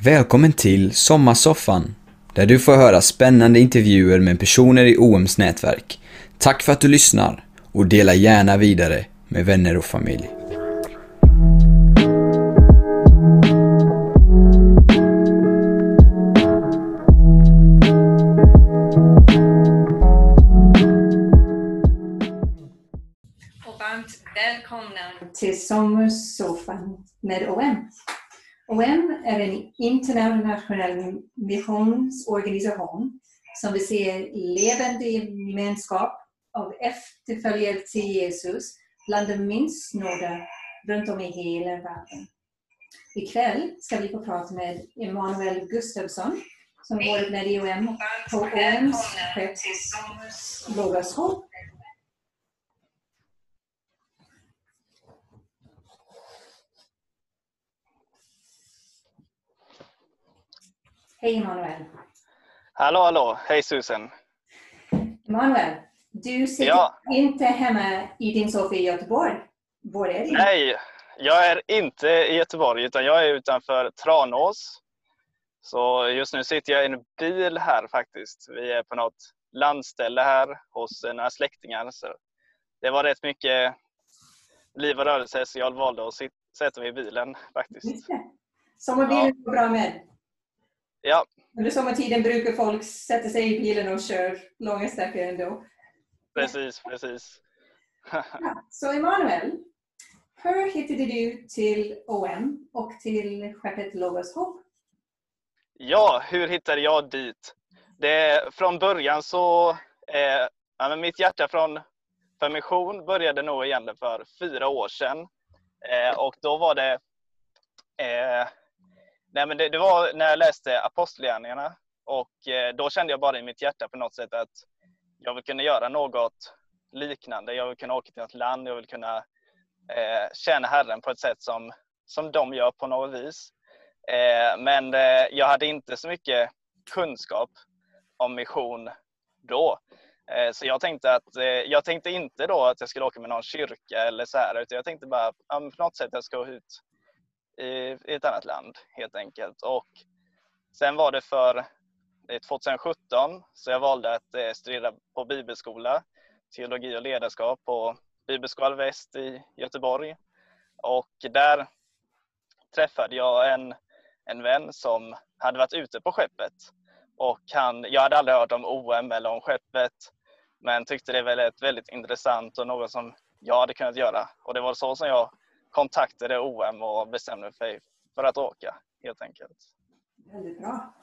Välkommen till Sommarsoffan, där du får höra spännande intervjuer med personer i OMs nätverk. Tack för att du lyssnar och dela gärna vidare med vänner och familj. och varmt välkomna till Sommarsoffan med OM. OM är en internationell missionsorganisation som vill se levande gemenskap av efterföljare till Jesus bland de minst nådda runt om i hela världen. Ikväll ska vi få prata med Emanuel Gustafsson som varit med i OM på OMs skepp Hej Emanuel! Hallå, hallå! Hej Susan! Emanuel, du sitter Ja. inte hemma i din soffa i Göteborg. Var är du? Nej, jag är inte i Göteborg utan jag är utanför Tranås. Så just nu sitter jag i en bil här faktiskt. Vi är på något landställe här hos några släktingar. Så det var rätt mycket liv och rörelse så jag valde att sätta mig i bilen faktiskt. Sommarbilen går bra med. Ja, Under sommartiden brukar folk sätta sig i bilen och köra långa sträckor ändå. precis, precis. Ja. Så Emanuel, hur hittade du till OM och till skeppet Logos Hopp? Ja, hur hittade jag dit? Det, från början så, eh, ja, men mitt hjärta från, för mission började nog egentligen för fyra år sedan. Eh, och då var det, eh, nej men det, det var när jag läste Apostlagärningarna och eh, då kände jag bara i mitt hjärta på något sätt att jag vill kunna göra något liknande. Jag vill kunna åka till något land, jag vill kunna eh, tjäna Herren på ett sätt som, som de gör på något vis. Eh, men eh, jag hade inte så mycket kunskap om mission då. Eh, så jag tänkte, att, eh, jag tänkte inte då att jag skulle åka med någon kyrka eller så här, utan jag tänkte bara ja, på något sätt jag ska ut i, ett annat land helt enkelt. Och sen var det för 2017 så jag valde att eh, studera på bibelskola, teologi och ledarskap på Bibelskolan Väst i Göteborg. Och där träffade jag en, en vän som hade varit ute på skeppet. Och han, jag hade aldrig hört om OM eller om skeppet, men tyckte det var väldigt, väldigt intressant och något som jag hade kunnat göra. Och det var så som jag kontaktade OM och bestämde mig för att åka, helt enkelt. Väldigt bra.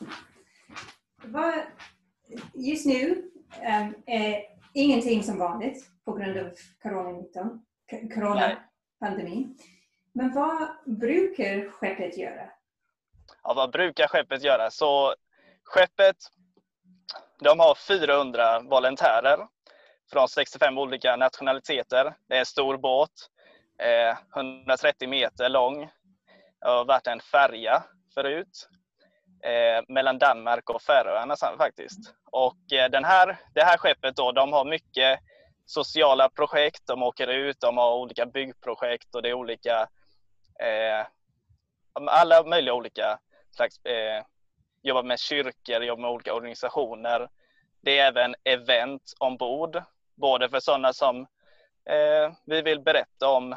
Just nu um, är ingenting som vanligt på grund av corona-19, k- coronapandemin. Men vad brukar skeppet göra? Ja, vad brukar skeppet göra? Så skeppet, de har 400 volontärer från 65 olika nationaliteter. Det är en stor båt, eh, 130 meter lång. Det har varit en färja förut eh, mellan Danmark och Färöarna faktiskt. Och eh, den här, det här skeppet då, de har mycket sociala projekt. De åker ut, de har olika byggprojekt och det är olika eh, alla möjliga olika slags, eh, jobbar med kyrkor, jobbar med olika organisationer. Det är även event ombord, både för sådana som eh, vi vill berätta om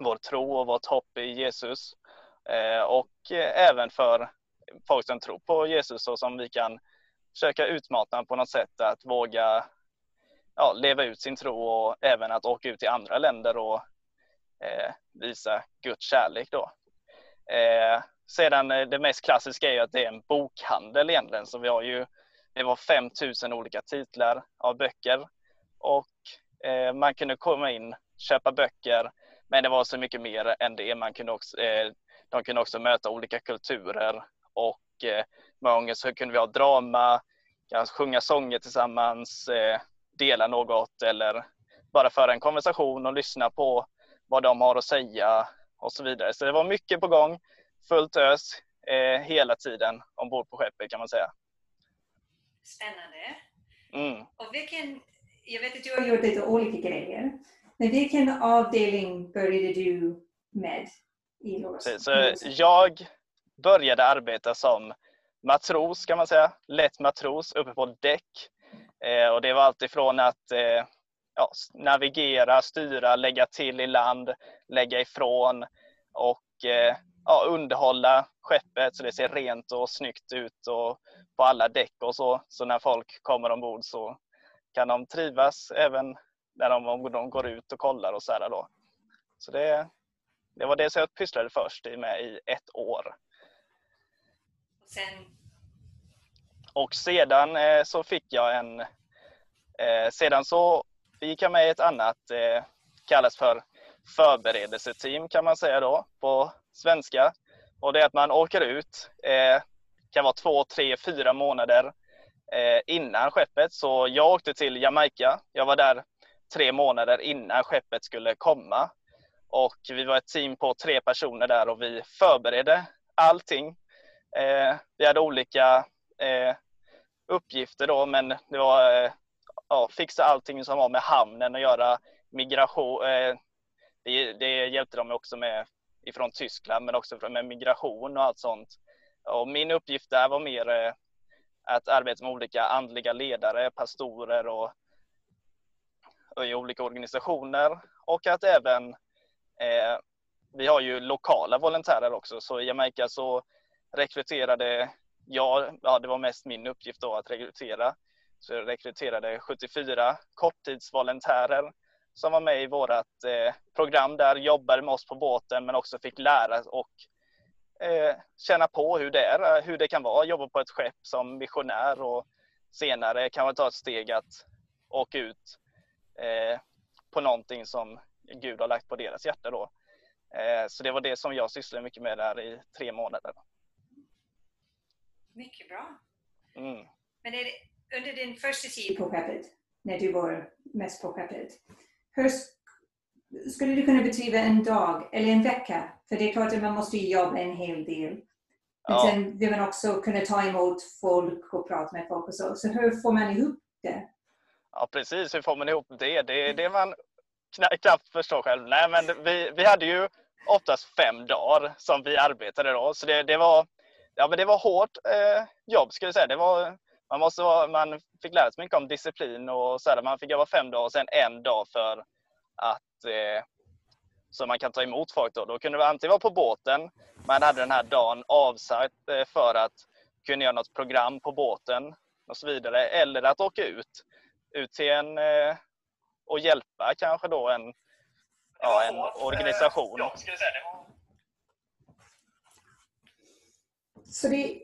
vår tro och vårt hopp i Jesus. Eh, och eh, även för folk som tror på Jesus och som vi kan försöka utmana på något sätt att våga ja, leva ut sin tro och även att åka ut till andra länder och eh, visa Guds kärlek då. Eh, sedan eh, det mest klassiska är ju att det är en bokhandel egentligen, så vi har ju det var 5000 olika titlar av böcker. Och eh, man kunde komma in, köpa böcker, men det var så mycket mer än det. Man kunde också, eh, de kunde också möta olika kulturer och eh, många gånger så kunde vi ha drama, kanske sjunga sånger tillsammans, eh, dela något eller bara föra en konversation och lyssna på vad de har att säga och så vidare. Så det var mycket på gång, fullt ös eh, hela tiden ombord på skeppet kan man säga. Spännande. Mm. Och vilken, jag vet att du har gjort lite olika grejer. Men vilken avdelning började du med i så jag började arbeta som matros kan man säga, lätt matros uppe på däck. Eh, och det var alltifrån att eh, ja, navigera, styra, lägga till i land, lägga ifrån och eh, ja, underhålla skeppet så det ser rent och snyggt ut och på alla däck och så. Så när folk kommer ombord så kan de trivas även när de, om de går ut och kollar och så här då. Så det, det var det som jag pysslade först med i ett år. Sen... Och sedan eh, så fick jag en... Eh, sedan så gick jag med i ett annat, eh, kallas för förberedelseteam kan man säga då på svenska. Och det är att man åker ut, eh, kan vara två, tre, fyra månader eh, innan skeppet. Så jag åkte till Jamaica. Jag var där tre månader innan skeppet skulle komma. Och vi var ett team på tre personer där och vi förberedde allting. Eh, vi hade olika eh, uppgifter då, men det var eh, ja, fixa allting som har med hamnen att göra, migration. Eh, det, det hjälpte de också med ifrån Tyskland, men också med migration och allt sånt. Och min uppgift där var mer eh, att arbeta med olika andliga ledare, pastorer och i olika organisationer och att även eh, vi har ju lokala volontärer också, så i Jamaica så rekryterade jag, ja det var mest min uppgift då att rekrytera, så jag rekryterade 74 korttidsvolontärer som var med i vårt eh, program där, jobbade med oss på båten men också fick lära och eh, känna på hur det är, hur det kan vara att jobba på ett skepp som missionär och senare kan man ta ett steg att åka ut eh, på någonting som Gud har lagt på deras hjärta då. Eh, så det var det som jag sysslade mycket med där i tre månader. Mycket bra. Mm. Men det, under din första tid på skeppet, när du var mest på skeppet, hur skulle du kunna beskriva en dag eller en vecka? För det är klart att man måste jobba en hel del. Men Ja. sen vill man också kunna ta emot folk och prata med folk och så. Så hur får man ihop det? Ja, precis. Hur får man ihop det? Det är det man knappt förstår själv. Nej, men vi, vi hade ju oftast fem dagar som vi arbetade då. Så det, det var, ja, men det var hårt eh, jobb, skulle jag säga. Det var, man, måste vara, man fick lära sig mycket om disciplin och så här, Man fick jobba fem dagar och sen en dag för att eh, så man kan ta emot folk. Då, då kunde det antingen vara på båten, man hade den här dagen avsatt eh, för att kunna göra något program på båten och så vidare. Eller att åka ut, ut till en eh, och hjälpa kanske då en, ja, en organisation. Så det,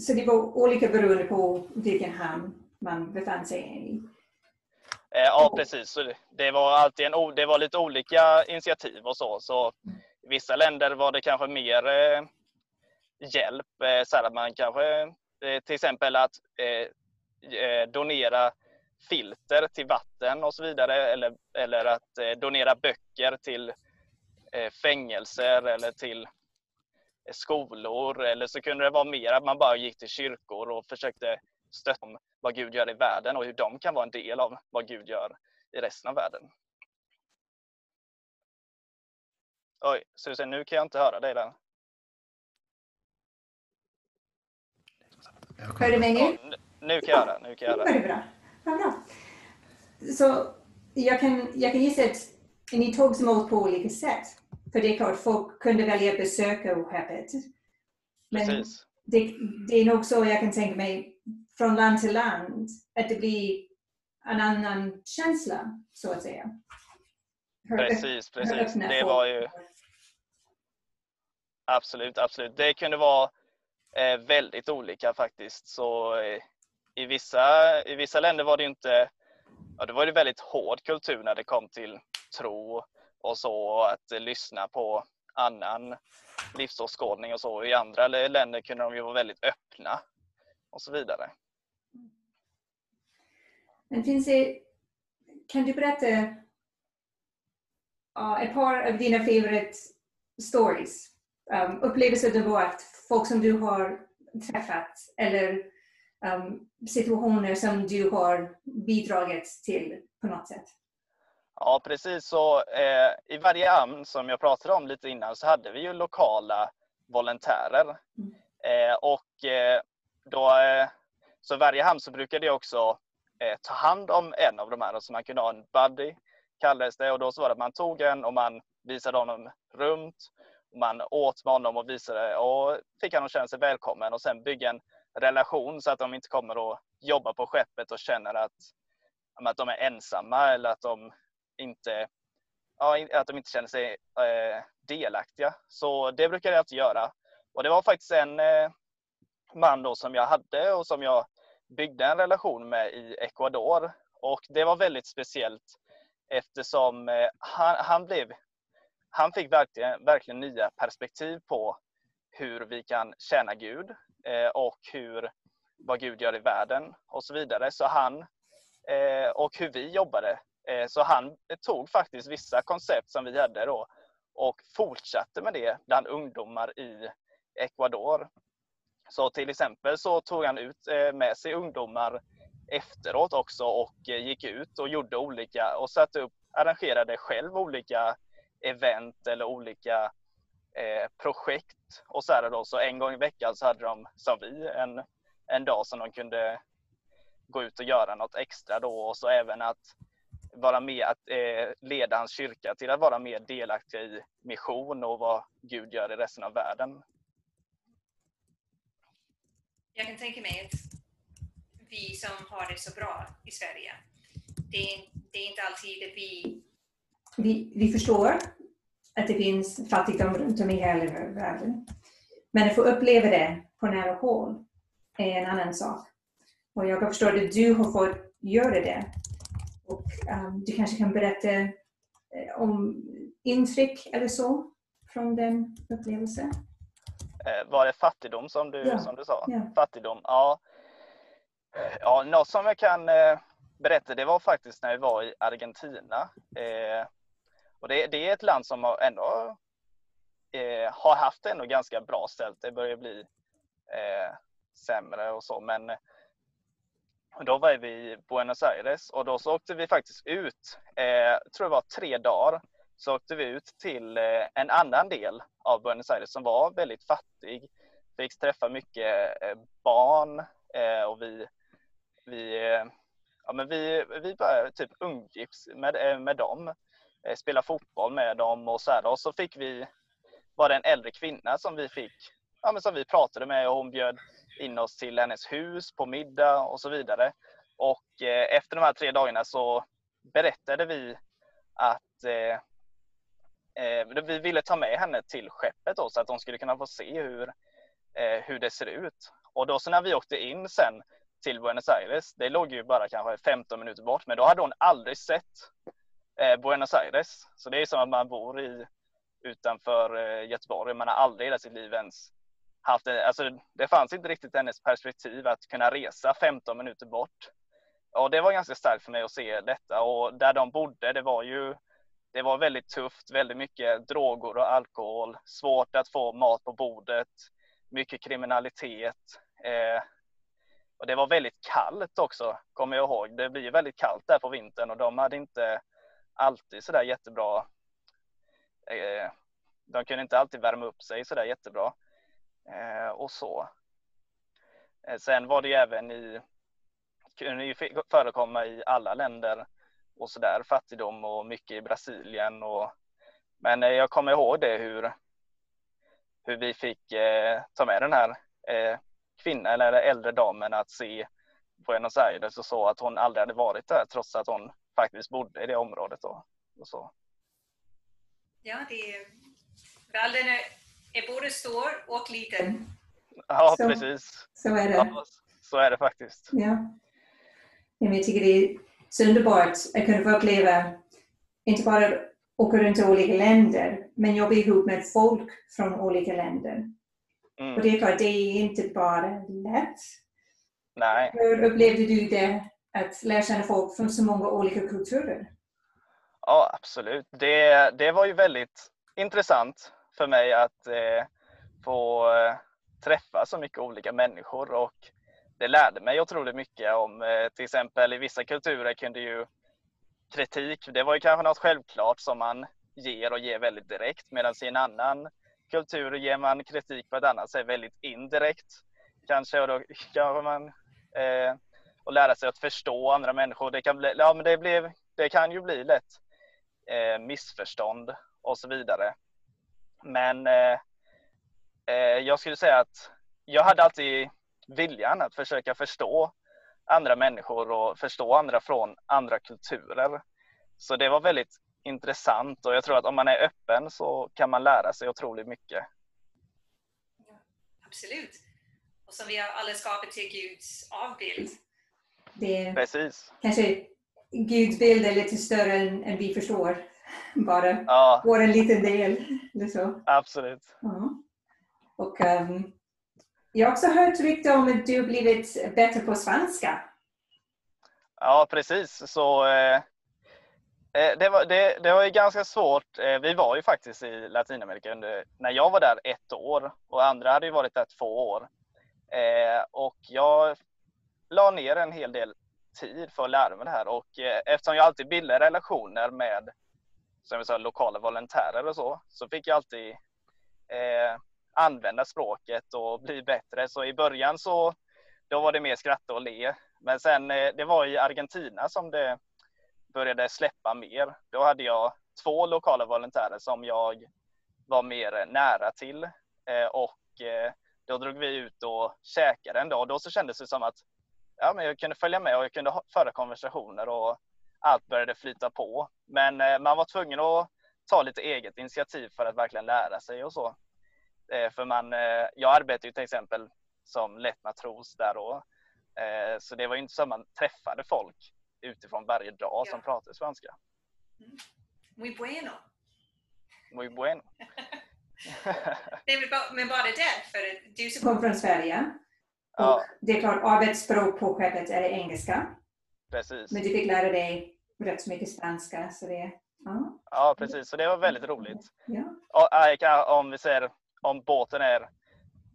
så det var olika beroende på vilken hamn man befann sig i? Eh, Ja, precis. Så det- var, alltid en, det var lite olika initiativ och så. så I vissa länder var det kanske mer eh, hjälp. Eh, så här att man kanske eh, till exempel att eh, eh, donera filter till vatten och så vidare. Eller, eller att eh, donera böcker till eh, fängelser eller till eh, skolor. Eller så kunde det vara mer att man bara gick till kyrkor och försökte stötta om vad Gud gör i världen och hur de kan vara en del av vad Gud gör i resten av världen. Oj, Susan, nu kan jag inte höra dig där. Hör du mig nu? Ja, nu- kan jag höra. Nu kan jag höra. Vad bra. Så jag kan, jag kan gissa att ni togs emot på olika sätt. För det är klart, folk kunde välja att besöka skeppet. Men Precis. det, det är nog så jag kan tänka mig från land till land att det blir en annan känsla, så att säga. Precis, precis. Det var ju absolut, absolut. Det kunde vara eh, väldigt olika faktiskt. Så eh, i, vissa, i vissa länder var det ju inte, ja, det var ju väldigt hård kultur när det kom till tro och så, och att lyssna på annan livsåskådning och så. I andra länder kunde de ju vara väldigt öppna och så vidare. Men finns det, kan du berätta uh, ett par av dina favorite stories? Um, upplevelser du har haft, folk som du har träffat eller situationer som du har bidragit till på något sätt? Ja, precis. Så, eh, I varje hamn som jag pratade om lite innan så hade vi ju lokala volontärer. Mm. Eh, och eh, då, eh, så varje hamn så brukade jag också eh, ta hand om en av de här, så alltså man kunde ha en buddy kallades det och då så var det att man tog en och man visade honom runt. Man åt med honom och visade och fick honom känna sig välkommen och sen bygga en relation så att de inte kommer att jobba på skeppet och känner att, att de är ensamma eller att de inte, ja, att de inte känner sig eh, delaktiga. Så det brukar jag alltid göra. Och det var faktiskt en eh, man då som jag hade och som jag byggde en relation med i Ecuador. Och det var väldigt speciellt eftersom eh, han, han, blev, han fick verkligen, verkligen nya perspektiv på hur vi kan tjäna Gud Eh, och hur, vad Gud gör i världen och så vidare. Så han, eh, och hur vi jobbade. Eh, så han tog faktiskt vissa koncept som vi hade då och fortsatte med det bland ungdomar i Ecuador. Så till exempel så tog han ut med sig ungdomar efteråt också och gick ut och gjorde olika och satte upp, arrangerade själv olika event eller olika eh, projekt. Och så, då, så en gång i veckan så hade de, som vi, en, en dag som de kunde gå ut och göra något extra då och så även att vara med att eh, leda hans kyrka till att vara mer delaktig i mission och vad Gud gör i resten av världen. Jag kan tänka mig att vi som har det så bra i Sverige, det är, det är inte alltid vi... vi... Vi förstår att det finns fattigdom runt om i hela världen. Men att få uppleva det på nära håll är en annan sak. Och jag förstår att du har fått göra det. Och um, du kanske kan berätta eh, om intryck eller så från den upplevelsen? Eh, var det fattigdom som du, ja. som du sa? Ja. Fattigdom, ja. Ja, något som jag kan eh, berätta, det var faktiskt när vi var i Argentina. Och det, det, är ett land som har ändå eh, har haft ändå ganska bra ställt. Det börjar bli eh, sämre och så, men då var vi i Buenos Aires och då så åkte vi faktiskt ut, eh, tror det var tre dagar, så åkte vi ut till eh, en annan del av Buenos Aires som var väldigt fattig. Fick träffa mycket eh, barn eh, och vi vi, eh, ja, men vi, vi började typ umgicks med, eh, med dem, eh, Eh, spela fotboll med dem och så här. Och så fick vi, var det en äldre kvinna som vi fick, ja, men som vi pratade med och hon bjöd in oss till hennes hus på middag och så vidare. Och eh, efter de här tre dagarna så berättade vi att eh, eh, vi ville ta med henne till skeppet då, så att hon skulle kunna få se hur, eh, hur det ser ut. Och då så när vi åkte in sen till Buenos Aires. Det låg ju bara kanske 15 minuter bort, men då hade hon aldrig sett Eh, Buenos Aires. Så det är som att man bor i, utanför eh, Göteborg. Man har aldrig i hela sitt liv ens haft det. Alltså, det fanns inte riktigt hennes perspektiv att kunna resa 15 minuter bort. Och det var ganska starkt för mig att se detta. Och där de bodde, det var ju det var väldigt tufft, väldigt mycket droger och alkohol, svårt att få mat på bordet, mycket kriminalitet. Eh, och det var väldigt kallt också, kommer jag ihåg. Det blir väldigt kallt där på vintern och de hade inte alltid sådär jättebra eh, de kunde inte alltid värma upp sig sådär jättebra. Eh, och så. Eh, sen var det ju även i, kunde ju förekomma i alla länder och sådär, fattigdom och mycket i Brasilien. Och, men jag kommer ihåg det hur, hur vi fick ta med den här kvinnan eller äldre damen att se Buenos Aires och så att hon aldrig hade varit där trots att hon faktiskt bodde i det området. Då, och så. Ja, det är, världen är, är både stor och liten. Ja, så, precis. Så är det. Ja, så är det faktiskt. Ja. Jag tycker det är så underbart att kunna få uppleva, inte bara åka runt i olika länder, men jobba ihop med folk från olika länder. Mm. Och det är klart, det är inte bara lätt. Nej. Hur upplevde du det, att lära känna folk från så många olika kulturer? Ja, absolut. Det, det var ju väldigt intressant för mig att eh, få eh, träffa så mycket olika människor och det lärde mig otroligt mycket om eh, till exempel i vissa kulturer kunde ju kritik, det var ju kanske något självklart som man ger och ger väldigt direkt medan i en annan kultur ger man kritik på ett annat sätt väldigt indirekt. Kanske och då kanske man eh, och lära sig att förstå andra människor. Det kan, bli, ja, men det, blir, det kan ju bli lätt eh, missförstånd och så vidare. Men eh, eh, jag skulle säga att jag hade alltid viljan att försöka förstå andra människor och förstå andra från andra kulturer. Så det var väldigt intressant och jag tror att om man är öppen så kan man lära sig otroligt mycket. Absolut. Och som vi har alla skapat till Guds avbild. Det Precis. Kanske Guds bild är lite större än, än vi förstår. Bara ja. vår en liten del. Eller så. Absolut. Ja. Och, um, jag har också hört rykte om att du har blivit bättre på svenska. Ja, precis. Så eh, eh, det, var, det, det var ju ganska svårt. Eh, vi var ju faktiskt i Latinamerika under, när jag var där ett år och andra hade ju varit där två år. Eh, och jag la ner en hel del tid för att lära mig det här och eh, eftersom jag alltid bildade relationer med som jag sa, lokala volontärer och så, så fick jag alltid eh, använda språket och bli bättre. Så i början så då var det mer skratta och le. Men sen eh, det var i Argentina som det började släppa mer. Då hade jag två lokala volontärer som jag var mer nära till eh, och då drog vi ut och käkade en dag. Då så kändes det som att ja, men jag kunde följa med och jag kunde föra konversationer och allt började flyta på. Men man var tvungen att ta lite eget initiativ för att verkligen lära sig och så. För man, jag arbetar ju till exempel som lätt matros där då. Eh, så det var inte så att man träffade folk utifrån varje dag ja. som pratade svenska. Mm. Muy bueno. Muy bueno. men bara det, för du som kommer från Sverige, ja. det är klart arbetsspråk på skeppet är engelska. Precis. Men du fick lära dig rätt så mycket svenska. Så det, ja. ja, precis. Så det var väldigt roligt. Ja. Och, om vi säger om båten är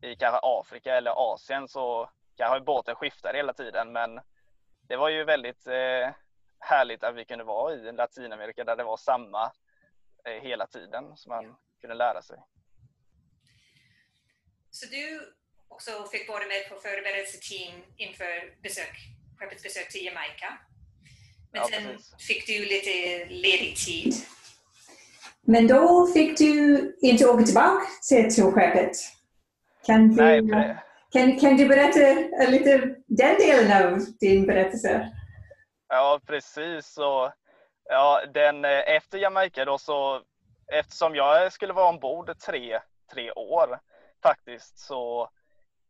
i kanske Afrika eller Asien så kanske båten skiftar hela tiden men det var ju väldigt eh, härligt att vi kunde vara i Latinamerika där det var samma eh, hela tiden som man kunde lära sig. Så du också fick vara med på förberedelseteam inför besök, skeppets besök till Jamaica. Men ja, sen precis. fick du lite ledig tid. Men då fick du inte åka tillbaka till skeppet? Kan du, Nej, kan, kan du berätta lite den delen av din berättelse? Ja, precis. Så, ja, den, eh, efter Jamaica då så, eftersom jag skulle vara ombord tre, tre år faktiskt, så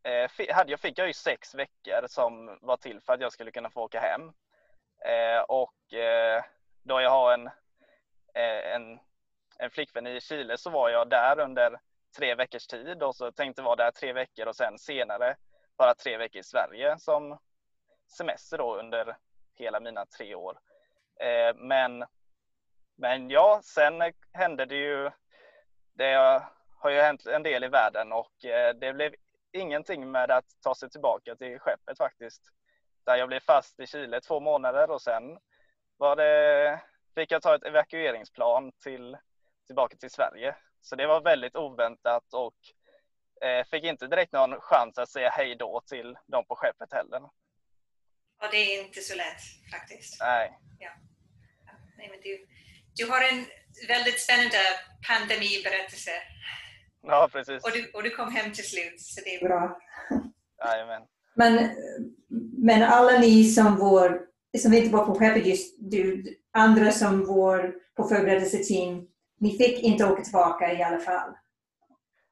eh, hade jag, fick jag ju sex veckor som var till för att jag skulle kunna få åka hem. Eh, och eh, då jag har en, eh, en, en flickvän i Chile så var jag där under tre veckors tid och så tänkte vara där tre veckor och sen senare bara tre veckor i Sverige som semester då under hela mina tre år. Eh, men, men ja, sen hände det ju, det har ju hänt en del i världen och eh, det blev ingenting med att ta sig tillbaka till skeppet faktiskt. Där jag blev fast i Chile två månader och sen var det, fick jag ta ett evakueringsplan till, tillbaka till Sverige så det var väldigt oväntat och eh, fick inte direkt någon chans att säga hej då till dem på skeppet heller. Och det är inte så lätt faktiskt. Nej. Ja. Nej men du, du har en väldigt spännande pandemiberättelse. Ja, precis. Och du, och du kom hem till slut, så det är bra. Jajamän. Men, men alla ni som, var, som inte var på skeppet just du, andra som var på förberedelseteam, ni fick inte åka tillbaka i alla fall?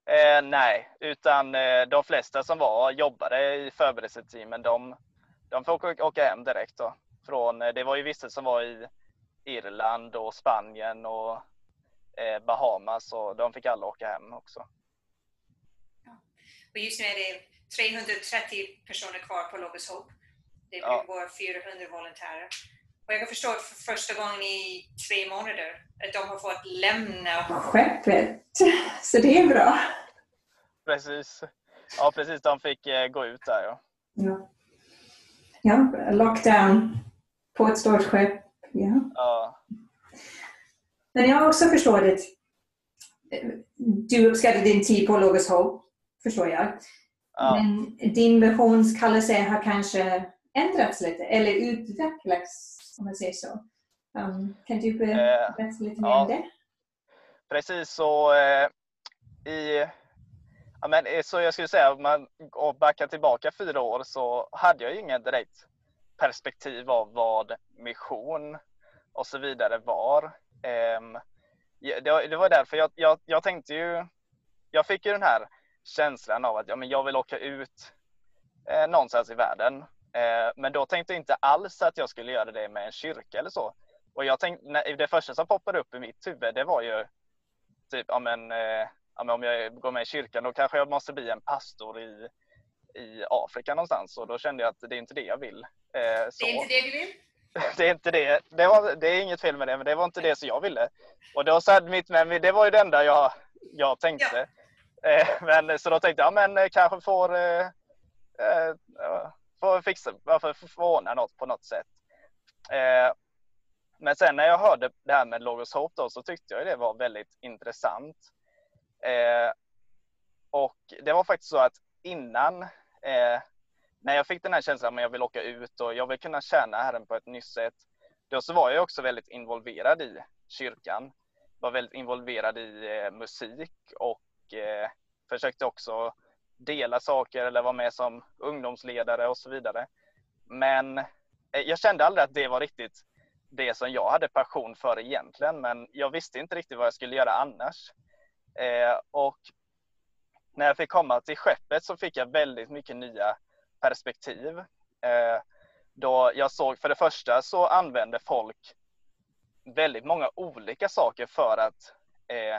Eh, nej, utan eh, de flesta som var jobbade i förberedelseteamen de, de fick åka, åka hem direkt. Då. Från, eh, det var ju vissa som var i Irland och Spanien och Bahamas och de fick alla åka hem också. Ja. Och just nu är det 330 personer kvar på Logos Hope. Det ja. var 400 volontärer. Och jag kan förstå för första gången i tre månader att de har fått lämna skeppet. Så det är bra. Precis. Ja, precis. De fick eh, gå ut där. Ja. ja. Ja, lockdown på ett stort skepp. Ja. ja. Men jag har också förstått att du uppskattar din tid på Logos Hope, förstår jag. Ja. Men din missionskallelse har kanske ändrats lite eller utvecklats, om man säger så. Um, kan du berätta lite mer ja. om det? Precis så eh, i Ja, men, eh, så jag skulle säga, om man backar tillbaka fyra år så hade jag ju ingen direkt perspektiv av vad mission och så vidare var. Ehm, ja, det, det var därför jag, jag, jag tänkte ju, jag fick ju den här känslan av att ja, men jag vill åka ut eh, någonstans i världen. Eh, men då tänkte jag inte alls att jag skulle göra det med en kyrka eller så. Och jag tänkte, det första som poppade upp i mitt huvud det var ju typ, ja men, eh, ja, men om jag går med i kyrkan då kanske jag måste bli en pastor i, i Afrika någonstans och då kände jag att det är inte det jag vill. Eh. Det är inte det du vill? det är inte det. Det, var, det är inget fel med det, men det var inte det som jag ville. Och då så hade mitt med mig, det var ju det enda jag, jag tänkte. Eh, men, så då tänkte jag, men eh, kanske får, eh, eh, får fixa, varför ordna något på något sätt. Eh, men sen när jag hörde det här med Logos Hope då, så tyckte jag det var väldigt intressant. Eh, och det var faktiskt så att innan, eh, när jag fick den här känslan att jag vill åka ut och jag vill kunna tjäna Herren på ett nytt sätt, då så var jag också väldigt involverad i kyrkan. Var väldigt involverad i eh, musik och eh, försökte också dela saker eller vara med som ungdomsledare och så vidare. Men eh, jag kände aldrig att det var riktigt det som jag hade passion för egentligen, men jag visste inte riktigt vad jag skulle göra annars. Eh, och när jag fick komma till skeppet så fick jag väldigt mycket nya perspektiv. Eh, då jag såg, för det första så använde folk väldigt många olika saker för att eh,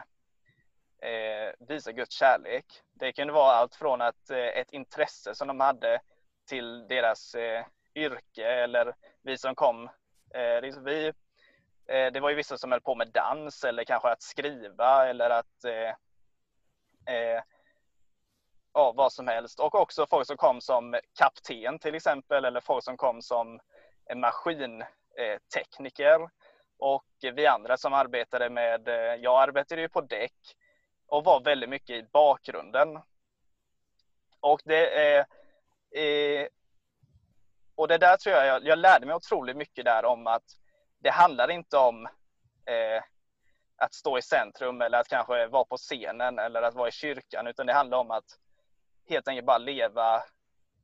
eh, visa Guds kärlek. Det kunde vara allt från att ett intresse som de hade till deras yrke eller vi som kom. Liksom vi, det var ju vissa som höll på med dans eller kanske att skriva eller att eh, ja, vad som helst. Och också folk som kom som kapten till exempel eller folk som kom som maskintekniker. Och vi andra som arbetade med, eh, jag arbetade ju på däck och var väldigt mycket i bakgrunden. Och det är eh, och det där tror jag, jag, jag lärde mig otroligt mycket där om att det handlar inte om eh, att stå i centrum eller att kanske vara på scenen eller att vara i kyrkan utan det handlar om att helt enkelt bara leva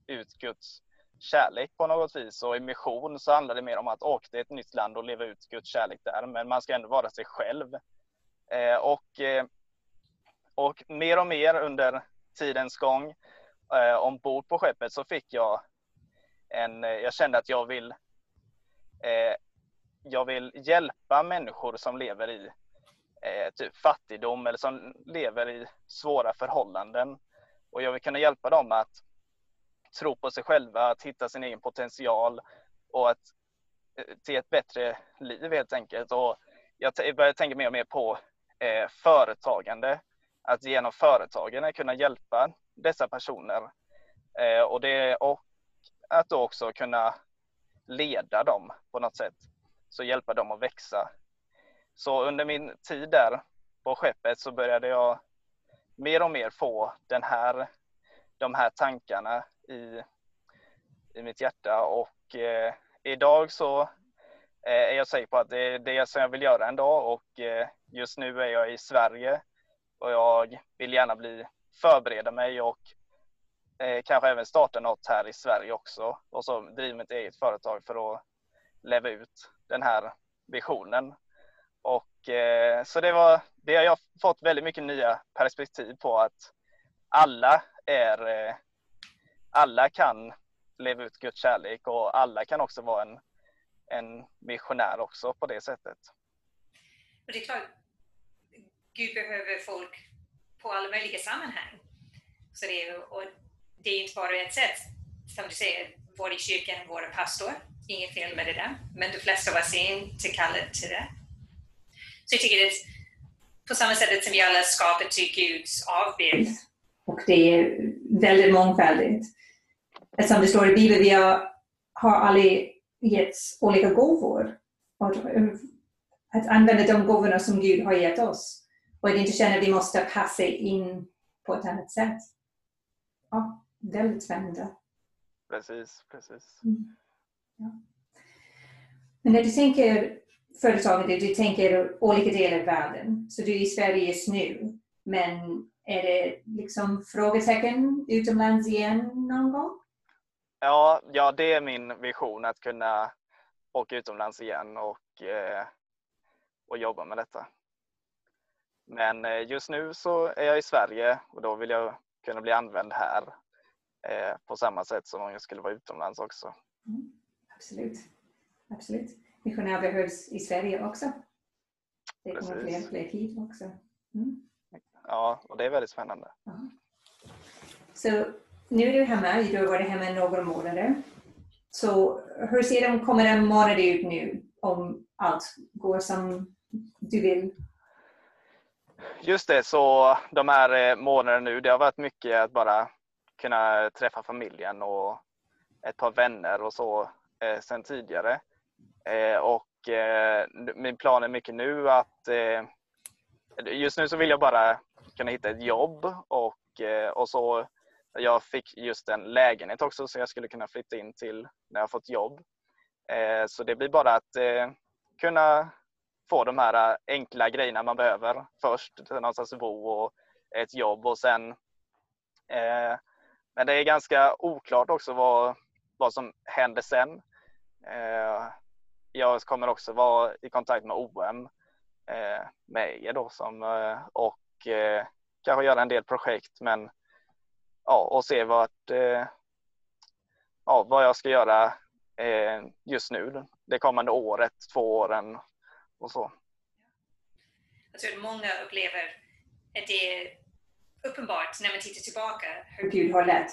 ut Guds kärlek på något vis. Och i mission så handlar det mer om att åka till ett nytt land och leva ut Guds kärlek där. Men man ska ändå vara sig själv. Eh, och, eh, och mer och mer under tidens gång eh, ombord på skeppet så fick jag en, eh, jag kände att jag vill eh, jag vill hjälpa människor som lever i eh, typ fattigdom eller som lever i svåra förhållanden. Och jag vill kunna hjälpa dem att tro på sig själva, att hitta sin egen potential och att eh, till ett bättre liv helt enkelt. Och jag börjar tänka mer och mer på eh, företagande. Att genom företagen kunna hjälpa dessa personer. Eh, och, det, och att då också kunna leda dem på något sätt. Så hjälpa dem att växa. Så under min tid där på skeppet så började jag mer och mer få den här, de här tankarna i, i mitt hjärta. Och eh, idag så eh, är jag säker på att det är det som jag vill göra en dag och eh, just nu är jag i Sverige och jag vill gärna bli förbereda mig och eh, kanske även starta något här i Sverige också. Och så driva mitt eget företag för att leva ut den här visionen. Och, så det, var, det har jag fått väldigt mycket nya perspektiv på att alla är eh, alla kan leva ut Guds kärlek och alla kan också vara en, en missionär också på det sättet. Och det är klart, Gud behöver folk på alla möjliga sammanhang. Så det är, och det är inte bara ett sätt, som du säger, vår i kyrkan, vår pastor. Inget fel med det där. Men de flesta av oss är inte kallade till det. Så jag tycker att på samma sätt som vi alla skapar till Guds avbild. Och det är väldigt mångfaldigt. Som det står i Bibeln, vi har, har alla getts olika gåvor. Och att använda de gåvorna som Gud har gett oss. och att inte känna att vi måste passa in på ett annat sätt. Ja, väldigt spännande. Precis, precis. Mm. Ja. Men när du tänker företaget, du tänker olika delar av världen. Så du är i Sverige just nu. Men är det liksom frågetecken utomlands igen någon gång? Ja, ja, det är min vision att kunna åka utomlands igen och, eh, och jobba med detta. Men eh, just nu så är jag i Sverige och då vill jag kunna bli använd här eh, på samma sätt som om jag skulle vara utomlands också. Mm, absolut. absolut. Missionär behövs i Sverige också. Det kommer fler och fler hit också. Mm. Ja, och det är väldigt spännande. Ja. Så nu är du hemma, du har varit hemma några månader. Så hur ser de kommande månader ut nu om allt går som du vill? Just det, så de här eh, månaderna nu, det har varit mycket att bara kunna träffa familjen och ett par vänner och så eh, sen tidigare. Eh, och eh, min plan är mycket nu att eh, just nu så vill jag bara kunna hitta ett jobb och, eh, och så jag fick just en lägenhet också som jag skulle kunna flytta in till när jag fått jobb. Eh, så det blir bara att eh, kunna få de här eh, enkla grejerna man behöver först. Någonstans att bo och ett jobb och sen eh, men det är ganska oklart också vad, vad som händer sen. Eh, jag kommer också vara i kontakt med OM eh, med er då som, eh, och eh, kanske göra en del projekt men ja, och se vart, eh, ja, vad jag ska göra eh, just nu det kommande året, två åren och så. Jag tror att många upplever att det är uppenbart när man tittar tillbaka hur Gud har lett.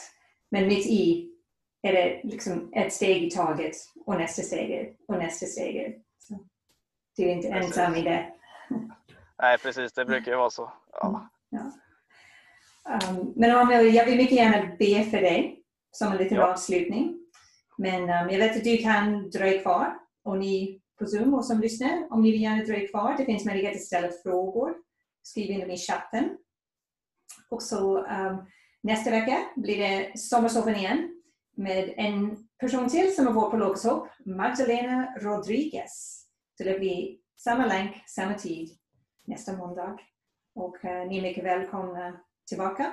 Men mitt i är det liksom ett steg i taget och nästa steg och nästa steg. Så du är inte precis. ensam i det. Nej precis, det brukar ju vara så. Ja. ja. Um, men Amel, jag vill mycket gärna be för dig som en liten ja. avslutning. Men um, jag vet att du kan dröja kvar och ni på Zoom och som lyssnar, om ni vill gärna dröja kvar, det finns möjlighet att ställa frågor. Skriv in dem i chatten. Och så um, nästa vecka blir det Sommarsoffan igen med en person till som har varit på Locus Magdalena Rodriguez. Så det blir samma länk, samma tid nästa måndag. Och eh, ni är mycket välkomna tillbaka.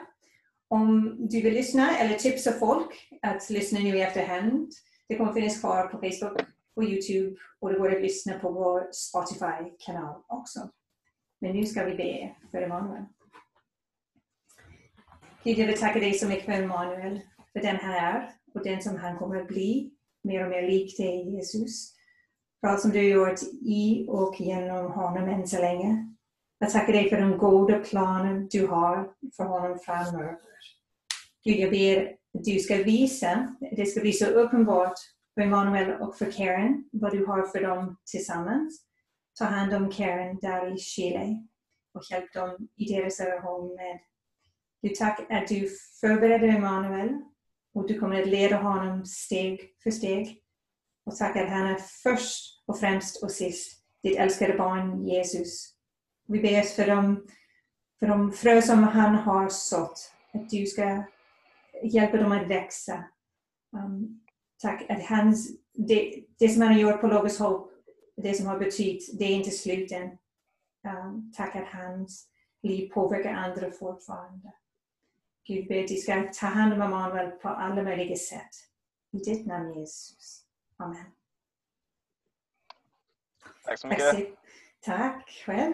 Om du vill lyssna eller tipsa folk att lyssna nu i efterhand, det kommer finnas kvar på Facebook och Youtube och det går att lyssna på vår Spotify-kanal också. Men nu ska vi be för Emanuel. Gud, jag vill tacka dig så mycket för Emanuel, för den han är och den som han kommer att bli, mer och mer lik dig Jesus. För allt som du har gjort i och genom honom än så länge. Jag tackar dig för de goda planer du har för honom framöver. Gud, jag ber att du ska visa, det ska bli så uppenbart för Emanuel och för Karen vad du har för dem tillsammans. Ta hand om Karen där i Chile och hjälp dem i deras relation med du tack att du förbereder Emanuel och du kommer att leda honom steg för steg. Och tack att han är först och främst och sist ditt älskade barn Jesus vi ber för de, för de frö som han har sått, att du ska hjälpa dem att växa. Um, tack att hans, det, det som han har gjort på Logos Hope, det som har betytt, det är inte sluten. Um, tack att hans liv påverkar andra fortfarande. Gud ber du ska ta hand om Emanuel på alla möjliga sätt. I ditt namn Jesus. Amen. Tack så mycket. Tack själv.